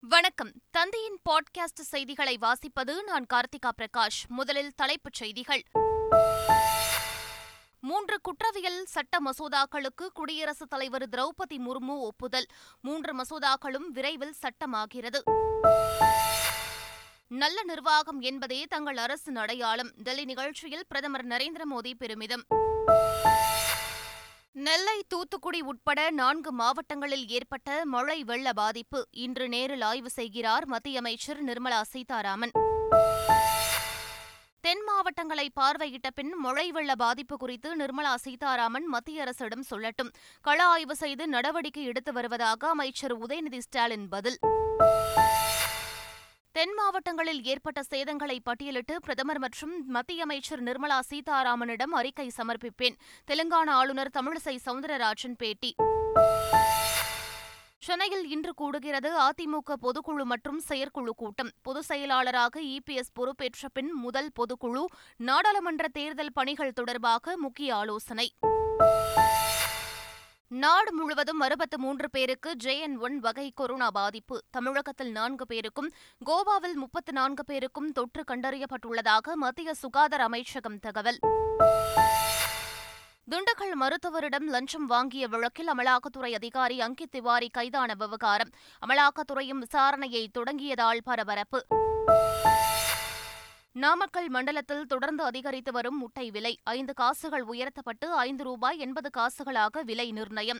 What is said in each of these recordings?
வணக்கம். தந்தையின் பாட்காஸ்ட் செய்திகளை வாசிப்பது நான் கார்த்திகா பிரகாஷ். முதலில் தலைப்புச் செய்திகள். மூன்று குற்றவியல் சட்ட மசோதாக்களுக்கு குடியரசுத் தலைவர் திரௌபதி முர்மு ஒப்புதல். மூன்று மசோதாக்களும் விரைவில் சட்டமாகிறது. நல்ல நிர்வாகம் என்பதே தங்கள் அரசின் அடையாளம். டெல்லி நிகழ்ச்சியில் பிரதமர் நரேந்திர மோடி பெருமிதம். தூத்துக்குடி உட்பட நான்கு மாவட்டங்களில் ஏற்பட்ட மழை வெள்ள பாதிப்பு இன்று நேரில் ஆய்வு செய்கிறார் மத்திய அமைச்சர் நிர்மலா சீதாராமன். தென் மாவட்டங்களை பார்வையிட்ட பின் மழை வெள்ள பாதிப்பு குறித்து நிர்மலா சீதாராமன் மத்திய அரசிடம் சொல்லட்டும். கள ஆய்வு செய்து நடவடிக்கை எடுத்து வருவதாக அமைச்சர் உதயநிதி ஸ்டாலின் பதில். தென் மாவட்டங்களில் ஏற்பட்ட சேதங்களை பட்டியலிட்டு பிரதமர் மற்றும் மத்திய அமைச்சர் நிர்மலா சீதாராமனிடம் அறிக்கை சமர்ப்பிப்பேன். தெலுங்கானா ஆளுநர் தமிழிசை சவுந்தரராஜன் பேட்டி. சென்னையில் இன்று கூடுகிறது அதிமுக பொதுக்குழு மற்றும் செயற்குழு கூட்டம். பொதுச் செயலாளராக இபிஎஸ் பொறுப்பேற்ற பின் முதல் பொதுக்குழு நாடாளுமன்ற தேர்தல் பணிகள் தொடர்பாக முக்கிய ஆலோசனை. நாடு முழுவதும் அறுபத்து மூன்று பேருக்கு ஜேஎன் ஒன் வகை கொரோனா பாதிப்பு. தமிழகத்தில் நான்கு பேருக்கும் கோவாவில் முப்பத்து நான்கு பேருக்கும் தொற்று கண்டறியப்பட்டுள்ளதாக மத்திய சுகாதார அமைச்சகம் தகவல். திண்டுக்கல் மருத்துவரிடம் லஞ்சம் வாங்கிய வழக்கில் அமலாக்கத்துறை அதிகாரி அங்கித் திவாரி கைதான விவகாரம். அமலாக்கத்துறையும் விசாரணையை தொடங்கியதால் பரபரப்பு. நாமக்கல் மண்டலத்தில் தொடர்ந்து அதிகரித்து வரும் முட்டை விலை ஐந்து காசுகள் உயர்த்தப்பட்டு ஐந்து ரூபாய் எண்பது காசுகளாக விலை நிர்ணயம்.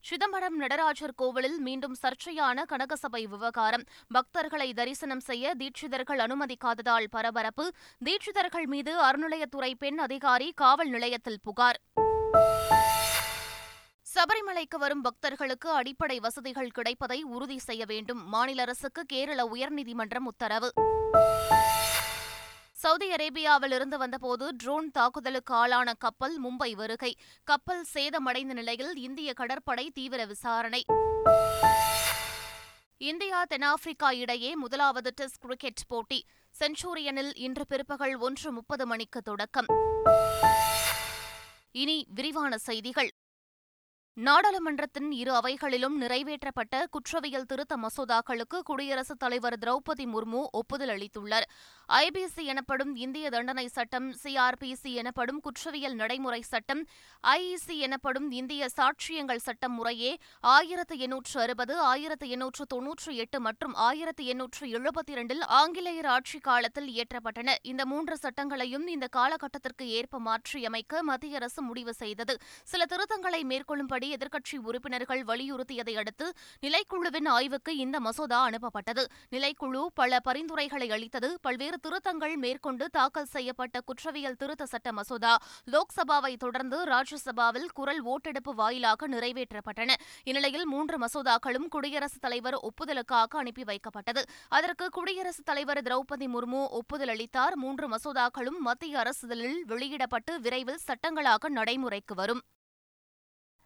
சிதம்பரம் நடராஜர் கோவிலில் மீண்டும் சர்ச்சையான கனகசபை விவகாரம். பக்தர்களை தரிசனம் செய்ய தீட்சிதர்கள் அனுமதிக்காததால் பரபரப்பு. தீட்சிதர்கள் மீது அறநிலையத்துறை பெண் அதிகாரி காவல் நிலையத்தில் புகார். சபரிமலைக்கு வரும் பக்தர்களுக்கு அடிப்படை வசதிகள் கிடைப்பதை உறுதி செய்ய வேண்டும். மாநில அரசுக்கு கேரள உயர்நீதிமன்றம் உத்தரவு. சவுதி அரேபியாவில் இருந்து வந்தபோது ட்ரோன் தாக்குதலுக்கு ஆளான கப்பல் மும்பை வருகை. கப்பல் சேதமடைந்த நிலையில் இந்திய கடற்படை தீவிர விசாரணை. இந்தியா தென்னாப்பிரிக்கா இடையே முதலாவது டெஸ்ட் கிரிக்கெட் போட்டி. செஞ்சுரியனில் இன்று பிற்பகல் ஒன்று முப்பது மணிக்கு தொடக்கம். இனி விரிவான செய்திகள். நாடாளுமன்றத்தின் இரு அவைகளிலும் நிறைவேற்றப்பட்ட குற்றவியல் திருத்த மசோதாக்களுக்கு குடியரசுத் தலைவர் திரௌபதி முர்மு ஒப்புதல் அளித்துள்ளார். ஐபிசி எனப்படும் இந்திய தண்டனை சட்டம் சிஆர்பிசி எனப்படும் குற்றவியல் நடைமுறை சட்டம் ஐஇசி எனப்படும் இந்திய சாட்சியங்கள் சட்டம் முறையே ஆயிரத்து எண்ணூற்று அறுபது ஆயிரத்து எண்ணூற்று தொன்னூற்று எட்டு மற்றும் ஆயிரத்து எண்ணூற்று எழுபத்தி இரண்டில் ஆங்கிலேயர் ஆட்சிக் காலத்தில் இயற்றப்பட்டன. இந்த மூன்று சட்டங்களையும் இந்த காலகட்டத்திற்கு ஏற்ப மாற்றியமைக்க மத்திய அரசு முடிவு செய்தது. சில திருத்தங்களை மேற்கொள்ளும்படி எதிர்க்கட்சி உறுப்பினர்கள் வலியுறுத்தியதை அடுத்து நிலைக்குழுவின் ஆய்வுக்கு இந்த மசோதா அனுப்பப்பட்டது. நிலைக்குழு பல பரிந்துரைகளை அளித்தது. பல்வேறு திருத்தங்கள் மேற்கொண்டு தாக்கல் செய்யப்பட்ட குற்றவியல் திருத்த சட்ட மசோதா லோக்சபாவை தொடர்ந்து ராஜ்யசபாவில் குரல் ஓட்டெடுப்பு வாயிலாக நிறைவேற்றப்பட்டன. இந்நிலையில் மூன்று மசோதாக்களும் குடியரசுத் தலைவர் ஒப்புதலுக்காக அனுப்பி வைக்கப்பட்டது. அதற்கு குடியரசுத் தலைவர் திரௌபதி முர்மு ஒப்புதல் அளித்தார். மூன்று மசோதாக்களும் மத்திய அரசுதலில் வெளியிடப்பட்டு விரைவில் சட்டங்களாக நடைமுறைக்கு வரும்.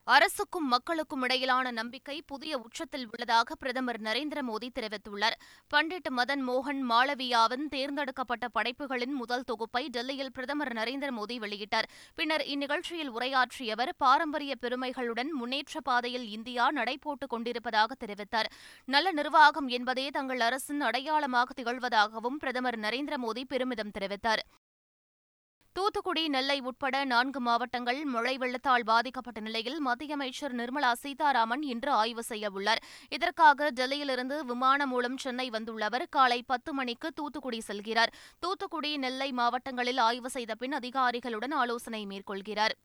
அரசுக்கும் மக்களுக்கும் இடையிலான நம்பிக்கை புதிய உச்சத்தில் உள்ளதாக பிரதமர் நரேந்திர மோடி தெரிவித்துள்ளார். பண்டிட் மதன் மோகன் மாளவியாவின் தேர்ந்தெடுக்கப்பட்ட படைப்புகளின் முதல் தொகுப்பை டெல்லியில் பிரதமர் நரேந்திர மோடி வெளியிட்டார். பின்னர் இந்நிகழ்ச்சியில் உரையாற்றிய அவர் பாரம்பரிய பெருமைகளுடன் முன்னேற்ற பாதையில் இந்தியா நடைபோட்டுக் கொண்டிருப்பதாக தெரிவித்தார். நல்ல நிர்வாகம் என்பதே தங்கள் அரசின் அடையாளமாக திகழ்வதாகவும் பிரதமர் நரேந்திர மோடி பெருமிதம் தெரிவித்தார். தூத்துக்குடி நெல்லை உட்பட நான்கு மாவட்டங்கள் மழை வெள்ளத்தால் பாதிக்கப்பட்ட நிலையில் மத்திய அமைச்சர் நிர்மலா சீதாராமன் இன்று ஆய்வு செய்யவுள்ளார் இதற்காக டெல்லியிலிருந்து விமானம் மூலம் சென்னை வந்துள்ள அவர் காலை பத்து மணிக்கு தூத்துக்குடி செல்கிறார். தூத்துக்குடி நெல்லை மாவட்டங்களில் ஆய்வு செய்த பின் அதிகாரிகளுடன் ஆலோசனை மேற்கொள்கிறார்.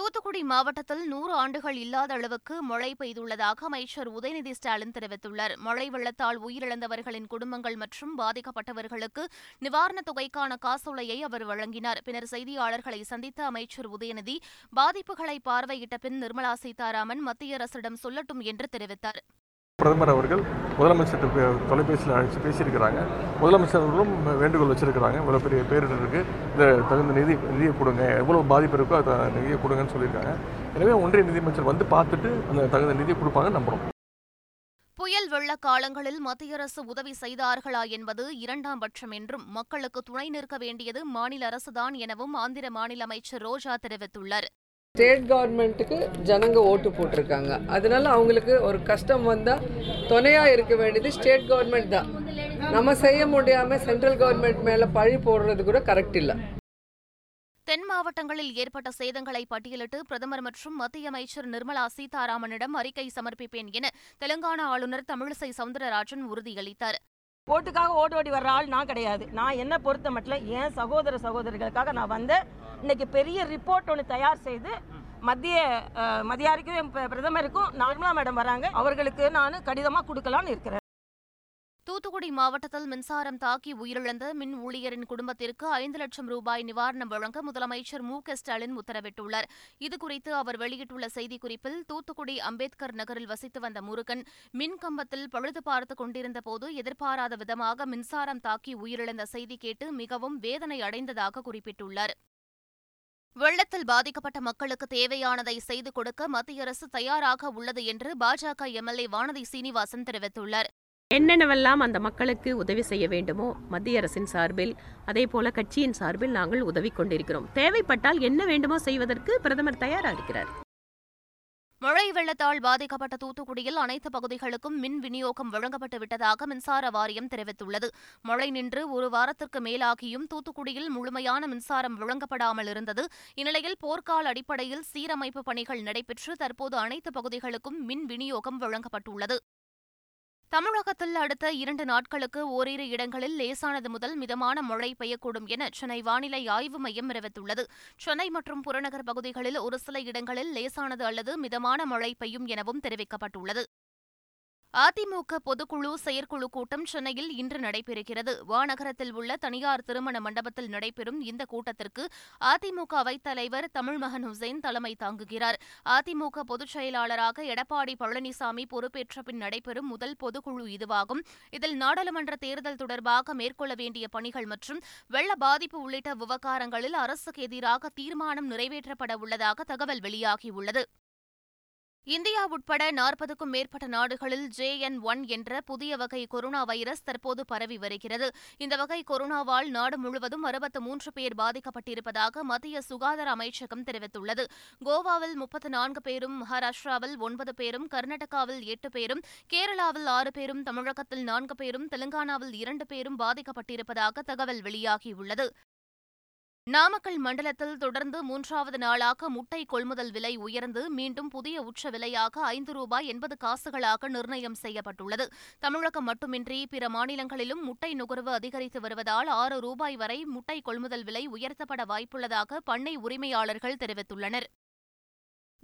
தூத்துக்குடி மாவட்டத்தில் நூறு ஆண்டுகள் இல்லாத அளவுக்கு மழை பெய்துள்ளதாக அமைச்சர் உதயநிதி ஸ்டாலின் தெரிவித்துள்ளார். மழை வெள்ளத்தால் உயிரிழந்தவர்களின் குடும்பங்கள் மற்றும் பாதிக்கப்பட்டவர்களுக்கு நிவாரணத் தொகைக்கான காசோலையை அவர் வழங்கினார். பின்னர் செய்தியாளர்களை சந்தித்த அமைச்சர் உதயநிதி பாதிப்புகளை பார்வையிட்ட பின் நிர்மலா சீதாராமன் மத்திய அரசிடம் சொல்லட்டும் என்று தெரிவித்தார். பிரதமர் அவர்கள் முதலமைச்சர் தொலைபேசியில் அழைச்சி பேசியிருக்கிறாங்க. முதலமைச்சர் அவர்களும் வேண்டுகோள் வச்சிருக்கிறாங்க. இவ்வளோ பெரிய பேரிடர் இருக்குது இந்த தகுந்த நிதி நிதியை கொடுங்க. எவ்வளோ பாதிப்பு இருக்கோ அதை நிதியை கொடுங்கன்னு சொல்லியிருக்காங்க. எனவே ஒன்றிய நிதியமைச்சர் வந்து பார்த்துட்டு அந்த தகுந்த நிதியை கொடுப்பாங்க நம்புகிறோம் புயல் வெள்ள காலங்களில் மத்திய அரசு உதவி செய்தார்களா என்பது இரண்டாம் பட்சம் என்றும் மக்களுக்கு துணை நிற்க வேண்டியது மாநில அரசுதான் எனவும் ஆந்திர மாநில அமைச்சர் ரோஜா தெரிவித்துள்ளார். ஸ்டேட் கவர்மெண்ட்டுக்கு ஜனங்க ஓட்டு போட்டிருக்காங்க. அதனால அவங்களுக்கு ஒரு கஷ்டம் வந்தால் துணையாக இருக்க வேண்டியது ஸ்டேட் கவர்மெண்ட் தான். நம்ம செய்ய முடியாமல் சென்ட்ரல் கவர்மெண்ட் மேலே பழி போடுறது கூட கரெக்ட் இல்லை. தென் மாவட்டங்களில் ஏற்பட்ட சேதங்களை பட்டியலிட்டு பிரதமர் மற்றும் மத்திய அமைச்சர் நிர்மலா சீதாராமனிடம் அறிக்கை சமர்ப்பிப்பேன் என தெலங்கானா ஆளுநர் தமிழிசை சவுந்தரராஜன் உறுதியளித்தார். ஓட்டுக்காக ஓடி ஓடி வர்ற ஆள் நான் கிடையாது. நான் என்ன பொறுத்த மட்டும் என் சகோதர சகோதரிகளுக்காக நான் வந்து இன்னைக்கு பெரிய ரிப்போர்ட் ஒன்று தயார் செய்து மத்திய மதியாரிக்கும் பிரதமருக்கும் நார்மலா மேடம் வராங்க. அவர்களுக்கு நான் கடிதமாக கொடுக்கலான்னு இருக்கிறேன். தூத்துக்குடி மாவட்டத்தில் மின்சாரம் தாக்கி உயிரிழந்த மின் ஊழியரின் குடும்பத்திற்கு ஐந்து லட்சம் ரூபாய் நிவாரணம் வழங்க முதலமைச்சர் மு க ஸ்டாலின் உத்தரவிட்டுள்ளார். இதுகுறித்து அவர் வெளியிட்டுள்ள செய்திக்குறிப்பில் தூத்துக்குடி அம்பேத்கர் நகரில் வசித்து வந்த முருகன் மின் கம்பத்தில் பழுது பார்த்துக் கொண்டிருந்த போது எதிர்பாராத விதமாக மின்சாரம் தாக்கி உயிரிழந்த செய்தி கேட்டு மிகவும் வேதனை அடைந்ததாக குறிப்பிட்டுள்ளார். வெள்ளத்தில் பாதிக்கப்பட்ட மக்களுக்கு தேவையானதை செய்து கொடுக்க மத்திய அரசு தயாராக உள்ளது என்று பாஜக எம்எல்ஏ வானதி சீனிவாசன் தெரிவித்துள்ளார். என்னென்னவெல்லாம் அந்த மக்களுக்கு உதவி செய்ய வேண்டுமோ மத்திய அரசின் சார்பில் அதே போல கட்சியின் சார்பில் நாங்கள் உதவி கொண்டிருக்கிறோம். தேவைப்பட்டால் என்ன வேண்டுமோ செய்வதற்கு பிரதமர் தயாராக இருக்கிறார். மழை வெள்ளத்தால் பாதிக்கப்பட்ட தூத்துக்குடியில் அனைத்து பகுதிகளுக்கும் மின் விநியோகம் வழங்கப்பட்டு விட்டதாக மின்சார வாரியம் தெரிவித்துள்ளது. மழை நின்று ஒரு வாரத்திற்கு மேலாகியும் தூத்துக்குடியில் முழுமையான மின்சாரம் வழங்கப்படாமல் இருந்தது. இந்நிலையில் போர்க்கால அடிப்படையில் சீரமைப்பு பணிகள் நடைபெற்று தற்போது அனைத்து பகுதிகளுக்கும் மின் விநியோகம் வழங்கப்பட்டுள்ளது. தமிழகத்தில் அடுத்த இரண்டு நாட்களுக்கு ஓரிரு இடங்களில் லேசானது முதல் மிதமான மழை பெய்யக்கூடும் என சென்னை வானிலை ஆய்வு மையம் அறிவித்துள்ளது. சென்னை மற்றும் புறநகர் பகுதிகளில் ஒரு சில இடங்களில் லேசானது அல்லது மிதமான மழை பெய்யும் எனவும் தெரிவிக்கப்பட்டுள்ளது. அதிமுக பொதுக்குழு செயற்குழு கூட்டம் சென்னையில் இன்று நடைபெறுகிறது. வானகரத்தில் உள்ள தனியார் திருமண மண்டபத்தில் நடைபெறும் இந்த கூட்டத்திற்கு அதிமுக அவைத்தலைவர் தமிழ்மகன் ஹுசைன் தலைமை தாங்குகிறார். அதிமுக பொதுச் செயலாளராக எடப்பாடி பழனிசாமி பொறுப்பேற்ற பின் நடைபெறும் முதல் பொதுக்குழு இதுவாகும். இதில் நாடாளுமன்ற தேர்தல் தொடர்பாக மேற்கொள்ள வேண்டிய பணிகள் மற்றும் வெள்ள பாதிப்பு உள்ளிட்ட விவகாரங்களில் அரசுக்கு எதிராக தீர்மானம் நிறைவேற்றப்பட உள்ளதாக தகவல் வெளியாகியுள்ளது. இந்தியா உட்பட நாற்பதுக்கும் மேற்பட்ட நாடுகளில் ஜேஎன் ஒன் என்ற புதிய வகை கொரோனா வைரஸ் தற்போது பரவி வருகிறது. இந்த வகை கொரோனாவால் நாடு முழுவதும் அறுபத்து மூன்று பேர் பாதிக்கப்பட்டிருப்பதாக மத்திய சுகாதார அமைச்சகம் தெரிவித்துள்ளது. கோவாவில் முப்பத்து நான்கு பேரும் மகாராஷ்டிராவில் ஒன்பது பேரும் கர்நாடகாவில் எட்டு பேரும் கேரளாவில் ஆறு பேரும் தமிழகத்தில் நான்கு பேரும் தெலுங்கானாவில் இரண்டு பேரும் பாதிக்கப்பட்டிருப்பதாக தகவல் வெளியாகியுள்ளது. நாமக்கல் மண்டலத்தில் தொடர்ந்து மூன்றாவது நாளாக முட்டை கொள்முதல் விலை உயர்ந்து மீண்டும் புதிய உச்ச விலையாக ஐந்து ரூபாய் எண்பது காசுகளாக நிர்ணயம் செய்யப்பட்டுள்ளது. தமிழகம் மட்டுமின்றி பிற மாநிலங்களிலும் முட்டை நுகர்வு அதிகரித்து வருவதால் ஆறு ரூபாய் வரை முட்டை கொள்முதல் விலை உயர்த்தப்பட வாய்ப்புள்ளதாக பண்ணை உரிமையாளர்கள் தெரிவித்துள்ளனர்.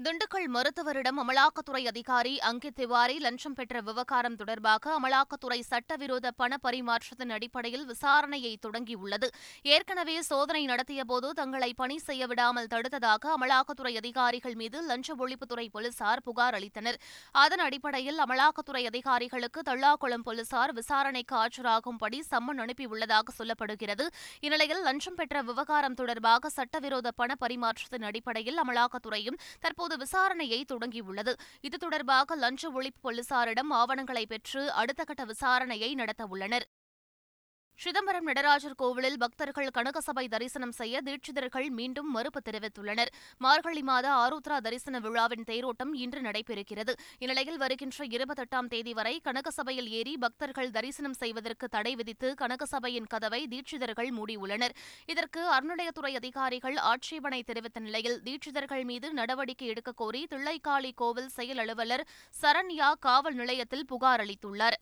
திண்டுக்கல் மருத்துவரிடம் அமலாக்கத்துறை அதிகாரி அங்கித் திவாரி லஞ்சம் பெற்ற விவகாரம் தொடர்பாக அமலாக்கத்துறை சட்டவிரோத பண பரிமாற்றத்தின் அடிப்படையில் விசாரணையை தொடங்கியுள்ளது. ஏற்கனவே சோதனை நடத்தியபோது தங்களை பணி செய்ய விடாமல் தடுத்ததாக அமலாக்கத்துறை அதிகாரிகள் மீது லஞ்ச ஒழிப்புத்துறை போலீசார் புகார் அளித்தனர். அதன் அடிப்படையில் அமலாக்கத்துறை அதிகாரிகளுக்கு தள்ளாக்குளம் போலீசார் விசாரணைக்கு ஆஜராகும்படி சம்மன் அனுப்பியுள்ளதாக சொல்லப்படுகிறது. இந்நிலையில் லஞ்சம் பெற்ற விவகாரம் தொடர்பாக சட்டவிரோத பண பரிமாற்றத்தின் அடிப்படையில் அமலாக்கத்துறையும் தற்போது விசாரணையை தொடங்கியுள்ளது. இது தொடர்பாக லஞ்ச ஒழிப்பு போலீசாரிடம் ஆவணங்களை பெற்று அடுத்த கட்ட விசாரணையை நடத்தவுள்ளனர். சிதம்பரம் நடராஜர் கோவிலில் பக்தர்கள் கனகசபை தரிசனம் செய்ய தீட்சிதர்கள் மீண்டும் மறுப்பு தெரிவித்துள்ளனர். மார்கழி மாத ஆருத்ரா தரிசன விழாவின் தேரோட்டம் இன்று நடைபெறுகிறது. இந்நிலையில் வருகின்ற இருபத்தெட்டாம் தேதி வரை கனகசபையில் ஏறி பக்தர்கள் தரிசனம் செய்வதற்கு தடை விதித்து கனகசபையின் கதவை தீட்சிதர்கள் மூடியுள்ளனர். இதற்கு அறநிலையத்துறை அதிகாரிகள் ஆட்சேபனை தெரிவித்த நிலையில் தீட்சிதர்கள் மீது நடவடிக்கை எடுக்கக் கோரி தில்லைக்காளி கோவில் செயல் அலுவலர் சரண்யா காவல் நிலையத்தில் புகார் அளித்துள்ளார்.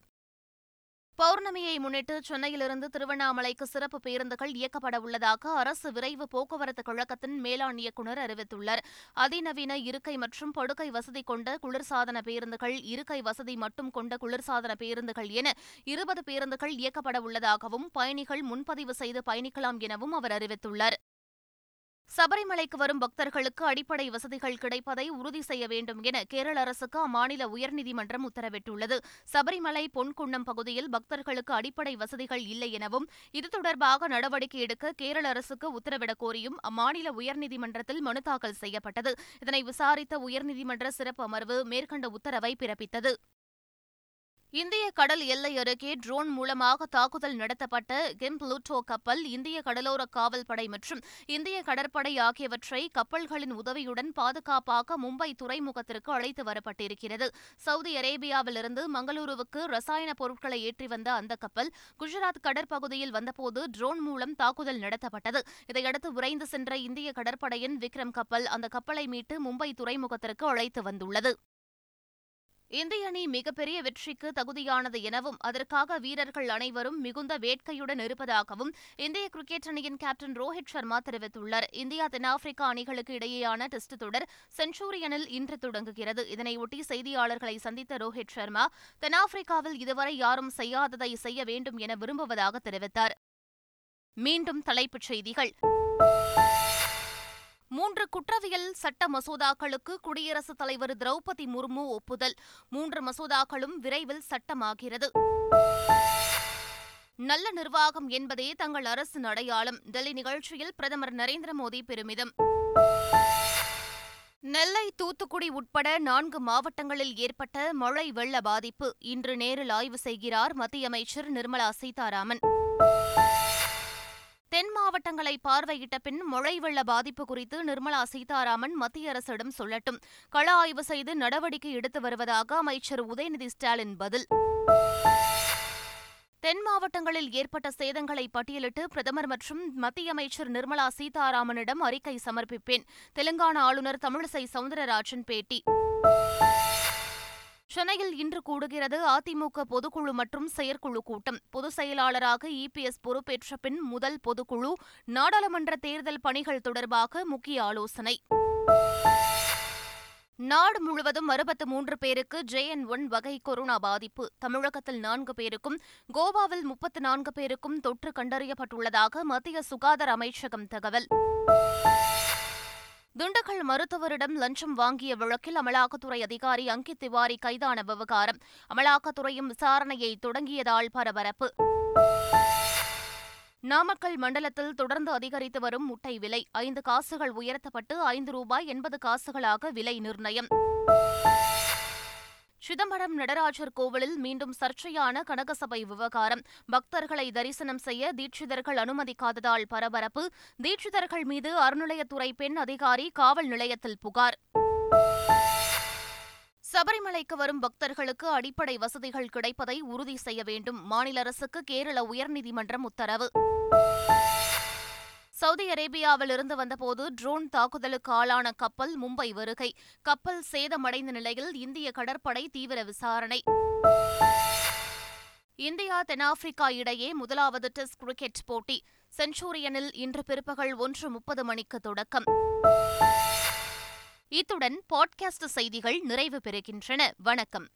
பௌர்ணமியை முன்னிட்டு சென்னையிலிருந்து திருவண்ணாமலைக்கு சிறப்பு பேருந்துகள் இயக்கப்பட உள்ளதாக அரசு விரைவு போக்குவரத்து கழகத்தின் மேலாண் இயக்குநர் அறிவித்துள்ளார். அதிநவீன இருக்கை மற்றும் படுக்கை வசதி கொண்ட குளிர்சாதன பேருந்துகள் இருக்கை வசதி மட்டும் கொண்ட குளிர்சாதன பேருந்துகள் என இருபது பேருந்துகள் இயக்கப்பட உள்ளதாகவும் பயணிகள் முன்பதிவு செய்து பயணிக்கலாம் எனவும் அவர் அறிவித்துள்ளார். சபரிமலைக்கு வரும் பக்தர்களுக்கு அடிப்படை வசதிகள் கிடைப்பதை உறுதி செய்ய வேண்டும் என கேரள அரசுக்கு அம்மாநில உயர்நீதிமன்றம் உத்தரவிட்டுள்ளது. சபரிமலை பொன்குன்னம் பகுதியில் பக்தர்களுக்கு அடிப்படை வசதிகள் இல்லை எனவும் இது தொடர்பாக நடவடிக்கை எடுக்க கேரள அரசுக்கு உத்தரவிடக் கோரியும் அம்மாநில உயர்நீதிமன்றத்தில் மனு தாக்கல் செய்யப்பட்டது. இதனை விசாரித்த உயர்நீதிமன்ற சிறப்பு அமர்வு மேற்கண்ட உத்தரவை பிறப்பித்தது. இந்திய கடல் எல்லை அருகே ட்ரோன் மூலமாக தாக்குதல் நடத்தப்பட்ட கெம்ப்ளூட்டோ கப்பல் இந்திய கடலோர காவல் படை மற்றும் இந்திய கடற்படை ஆகியவற்றை கப்பல்களின் உதவியுடன் பாதுகாப்பாக மும்பை துறைமுகத்திற்கு அழைத்து வரப்பட்டிருக்கிறது. சவுதி அரேபியாவிலிருந்து மங்களூருவுக்கு ரசாயன பொருட்களை ஏற்றி வந்த அந்த கப்பல் குஜராத் கடற்பகுதியில் வந்தபோது ட்ரோன் மூலம் தாக்குதல் நடத்தப்பட்டது. இதையடுத்து விரைந்து சென்ற இந்திய கடற்படையின் விக்ரம் கப்பல் அந்த கப்பலை மீட்டு மும்பை துறைமுகத்திற்கு அழைத்து வந்துள்ளது. இந்திய அணி மிகப்பெரிய வெற்றிக்கு தகுதியானது எனவும் அதற்காக வீரர்கள் அனைவரும் மிகுந்த வேட்கையுடன் இருப்பதாகவும் இந்திய கிரிக்கெட் அணியின் கேப்டன் ரோஹித் சர்மா தெரிவித்துள்ளார். இந்தியா தென்னாப்பிரிக்கா அணிகளுக்கு இடையேயான டெஸ்ட் தொடர் சென்சூரியனில் இன்று தொடங்குகிறது. இதனையொட்டி செய்தியாளர்களை சந்தித்த ரோஹித் சர்மா தென்னாப்பிரிக்காவில் இதுவரை யாரும் செய்யாததை செய்ய வேண்டும் என விரும்புவதாக தெரிவித்தார். மீண்டும் தலைப்புச் செய்திகள். மூன்று குற்றவியல் சட்ட மசோதாக்களுக்கு குடியரசுத் தலைவர் திரௌபதி முர்மு ஒப்புதல். மூன்று மசோதாக்களும் விரைவில் சட்டமாகிறது. நல்ல நிர்வாகம் என்பதே தங்கள் அரசின் அடையாளம். டெல்லி நிகழ்ச்சியில் பிரதமர் நரேந்திர மோடி பெருமிதம். நெல்லை தூத்துக்குடி உட்பட நான்கு மாவட்டங்களில் ஏற்பட்ட மழை வெள்ள பாதிப்பு. இன்று நேரில் ஆய்வு செய்கிறார் மத்திய அமைச்சர் நிர்மலா சீதாராமன். தென் மாவட்டங்களை பார்வையிட்ட பின் மழை வெள்ள பாதிப்பு குறித்து நிர்மலா சீதாராமன் மத்திய அரசிடம் சொல்லட்டும். கள ஆய்வு செய்து நடவடிக்கை எடுத்து வருவதாக அமைச்சர் உதயநிதி ஸ்டாலின் பதில். தென் மாவட்டங்களில் ஏற்பட்ட சேதங்களை பட்டியலிட்டு பிரதமர் மற்றும் மத்திய அமைச்சர் நிர்மலா சீதாராமனிடம் அறிக்கை சமர்ப்பிப்பேன். தெலுங்கானா ஆளுநர் தமிழிசை சவுந்தரராஜன் பேட்டி. சென்னையில் இன்று கூடுகிறது அதிமுக பொதுக்குழு மற்றும் செயற்குழு கூட்டம். பொதுச் செயலாளராக இபிஎஸ் பொறுப்பேற்ற பின் முதல் பொதுக்குழு நாடாளுமன்ற தேர்தல் பணிகள் தொடர்பாக முக்கிய ஆலோசனை. நாடு முழுவதும் அறுபத்து மூன்று பேருக்கு ஜேஎன் ஒன் வகை கொரோனா பாதிப்பு. தமிழகத்தில் நான்கு பேருக்கும் கோவாவில் முப்பத்து நான்கு பேருக்கும் தொற்று கண்டறியப்பட்டுள்ளதாக மத்திய சுகாதார அமைச்சகம் தகவல். திண்டுக்கல் மருத்துவரிடம் லஞ்சம் வாங்கிய வழக்கில் அமலாக்கத்துறை அதிகாரி அங்கித் திவாரி கைதான விவகாரம். அமலாக்கத்துறையும் விசாரணையை தொடங்கியதால் பரபரப்பு. நாமக்கல் மண்டலத்தில் தொடர்ந்து அதிகரித்து வரும் முட்டை விலை ஐந்து காசுகள் உயர்த்தப்பட்டு ஐந்து ரூபாய் எண்பது காசுகளாக விலை நிர்ணயம். சிதம்பரம் நடராஜர் கோவிலில் மீண்டும் சர்ச்சையான கனகசபை விவகாரம். பக்தர்களை தரிசனம் செய்ய தீட்சிதர்கள் அனுமதிக்காததால் பரபரப்பு. தீட்சிதர்கள் மீது அறநிலையத்துறை பெண் அதிகாரி காவல் நிலையத்தில் புகார். சபரிமலைக்கு வரும் பக்தர்களுக்கு அடிப்படை வசதிகள் கிடைப்பதை உறுதி செய்ய வேண்டும். மாநில அரசுக்கு கேரள உயர்நீதிமன்றம் உத்தரவு. சவுதி அரேபியாவில் இருந்து வந்தபோது ட்ரோன் தாக்குதலுக்கு ஆளான கப்பல் மும்பை வருகை. கப்பல் சேதமடைந்த நிலையில் இந்திய கடற்படை தீவிர விசாரணை. இந்தியா தென்னாப்பிரிக்கா இடையே முதலாவது டெஸ்ட் கிரிக்கெட் போட்டி. சென்சூரியனில் இன்று பிற்பகல் ஒன்று முப்பது மணிக்கு தொடக்கம். இத்துடன் பாட்காஸ்ட் செய்திகள் நிறைவு பெறுகின்றன. வணக்கம்.